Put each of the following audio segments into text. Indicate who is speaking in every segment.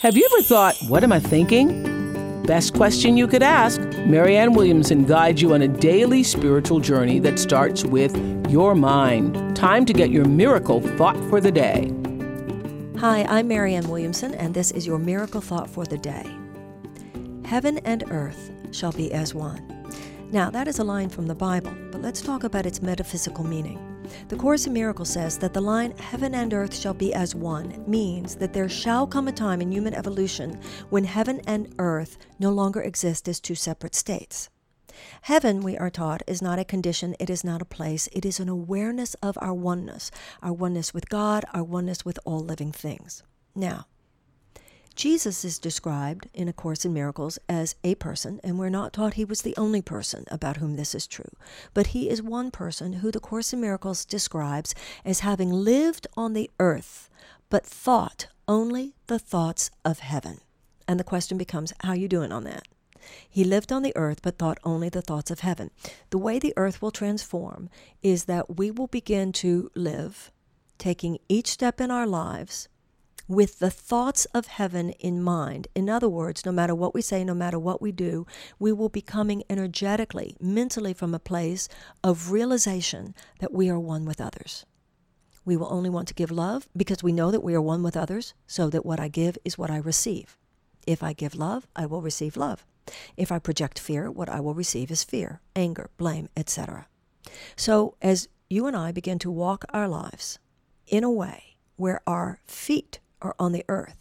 Speaker 1: Have you ever thought, what am I thinking? Best question you could ask. Marianne Williamson guides you on a daily spiritual journey that starts with your mind. Time to get your miracle thought for the day.
Speaker 2: Hi, I'm Marianne Williamson, and this is your miracle thought for the day. Heaven and earth shall be as one. Now, that is a line from the Bible, but let's talk about its metaphysical meaning. The Course in Miracles says that the line, heaven and earth shall be as one, means that there shall come a time in human evolution when heaven and earth no longer exist as two separate states. Heaven, we are taught, is not a condition, it is not a place, it is an awareness of our oneness, our oneness with God, our oneness with all living things. Now, Jesus is described in A Course in Miracles as a person, and we're not taught he was the only person about whom this is true. But he is one person who the Course in Miracles describes as having lived on the earth, but thought only the thoughts of heaven. And the question becomes, how you doing on that? He lived on the earth, but thought only the thoughts of heaven. The way the earth will transform is that we will begin to live, taking each step in our lives with the thoughts of heaven in mind. In other words, no matter what we say, no matter what we do, we will be coming energetically, mentally from a place of realization that we are one with others. We will only want to give love because we know that we are one with others, so that what I give is what I receive. If I give love, I will receive love. If I project fear, what I will receive is fear, anger, blame, etc. So, as you and I begin to walk our lives in a way where our feet are on the earth,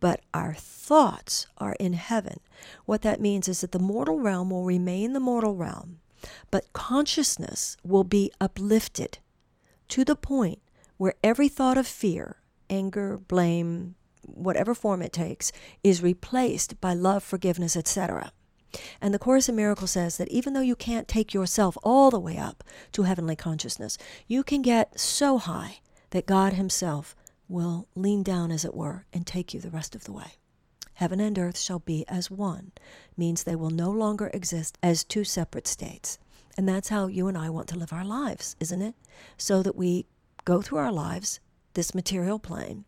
Speaker 2: but our thoughts are in heaven. What that means is that the mortal realm will remain the mortal realm, but consciousness will be uplifted to the point where every thought of fear, anger, blame, whatever form it takes, is replaced by love, forgiveness, etc. And the Course in Miracles says that even though you can't take yourself all the way up to heavenly consciousness, you can get so high that God Himself will lean down, as it were, and take you the rest of the way. Heaven and earth shall be as one, means they will no longer exist as two separate states. And that's how you and I want to live our lives, isn't it? So that we go through our lives, this material plane,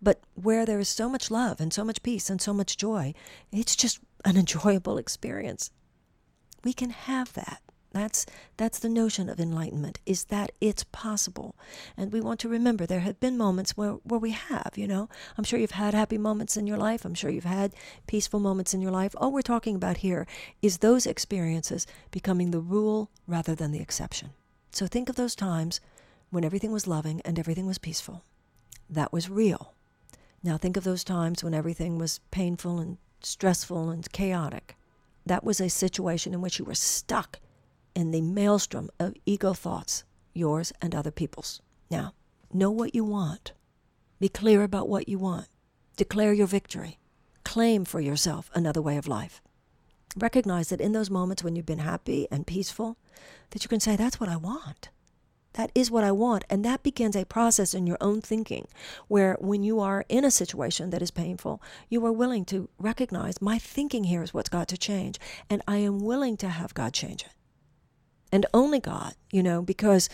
Speaker 2: but where there is so much love and so much peace and so much joy, it's just an enjoyable experience. We can have that. That's that's the notion of enlightenment is that it's possible. And we want to remember there have been moments where, where we have, you know. I'm sure you've had happy moments in your life. I'm sure you've had peaceful moments in your life. All we're talking about here is those experiences becoming the rule rather than the exception. So think of those times when everything was loving and everything was peaceful. That was real. Now think of those times when everything was painful and stressful and chaotic. That was a situation in which you were stuck in the maelstrom of ego thoughts, yours and other people's. Now, know what you want. Be clear about what you want. Declare your victory. Claim for yourself another way of life. Recognize that in those moments when you've been happy and peaceful, that you can say, That's what I want. That is what I want. And that begins a process in your own thinking where when you are in a situation that is painful, you are willing to recognize my thinking here is what's got to change. And I am willing to have God change it and only God, you know, because,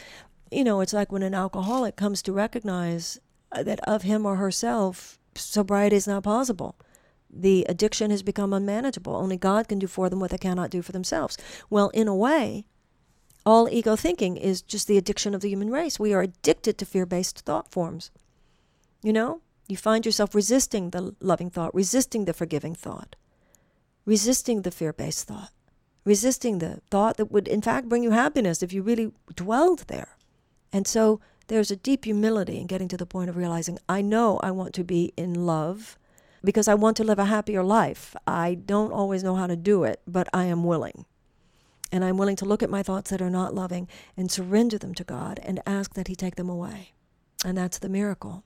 Speaker 2: you know, it's like when an alcoholic comes to recognize uh, that of him or herself, sobriety is not possible. The addiction has become unmanageable. Only God can do for them what they cannot do for themselves. Well, in a way, all ego thinking is just the addiction of the human race. We are addicted to fear based thought forms. You know, you find yourself resisting the loving thought, resisting the forgiving thought, resisting the fear based thought resisting the thought that would, in fact, bring you happiness if you really dwelled there. And so there's a deep humility in getting to the point of realizing I know I want to be in love because I want to live a happier life. I don't always know how to do it, but I am willing. And I'm willing to look at my thoughts that are not loving and surrender them to God and ask that He take them away. And that's the miracle.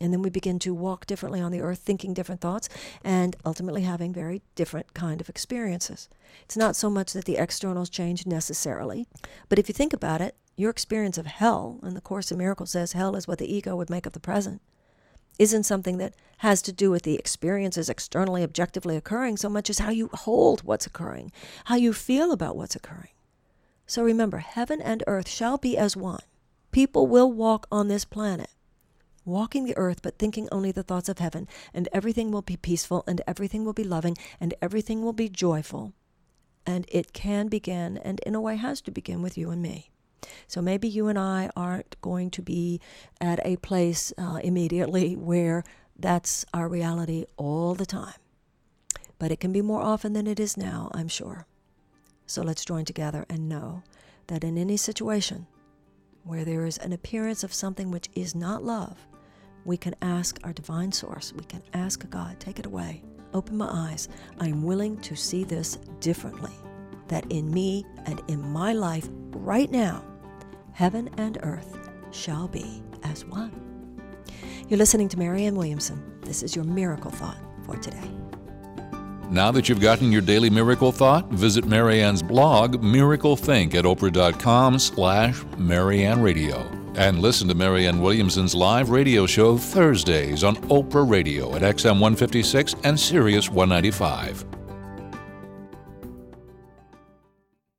Speaker 2: And then we begin to walk differently on the earth, thinking different thoughts, and ultimately having very different kind of experiences. It's not so much that the externals change necessarily, but if you think about it, your experience of hell, and the Course in Miracles says hell is what the ego would make of the present, isn't something that has to do with the experiences externally objectively occurring so much as how you hold what's occurring, how you feel about what's occurring. So remember, heaven and earth shall be as one. People will walk on this planet walking the earth but thinking only the thoughts of heaven, and everything will be peaceful, and everything will be loving, and everything will be joyful. And it can begin, and in a way has to begin with you and me. So maybe you and I aren't going to be at a place uh, immediately where that's our reality all the time. But it can be more often than it is now, I'm sure. So let's join together and know that in any situation where there is an appearance of something which is not love, we can ask our divine source, we can ask God, take it away, open my eyes. I'm willing to see this differently. That in me and in my life right now, heaven and earth shall be as one. You're listening to Marianne Williamson. This is your miracle thought for today.
Speaker 3: Now that you've gotten your daily miracle thought, visit Marianne's blog, MiracleThink, at oprah.com slash Marianne Radio. And listen to Marianne Williamson's live radio show Thursdays on Oprah Radio at XM 156 and Sirius 195.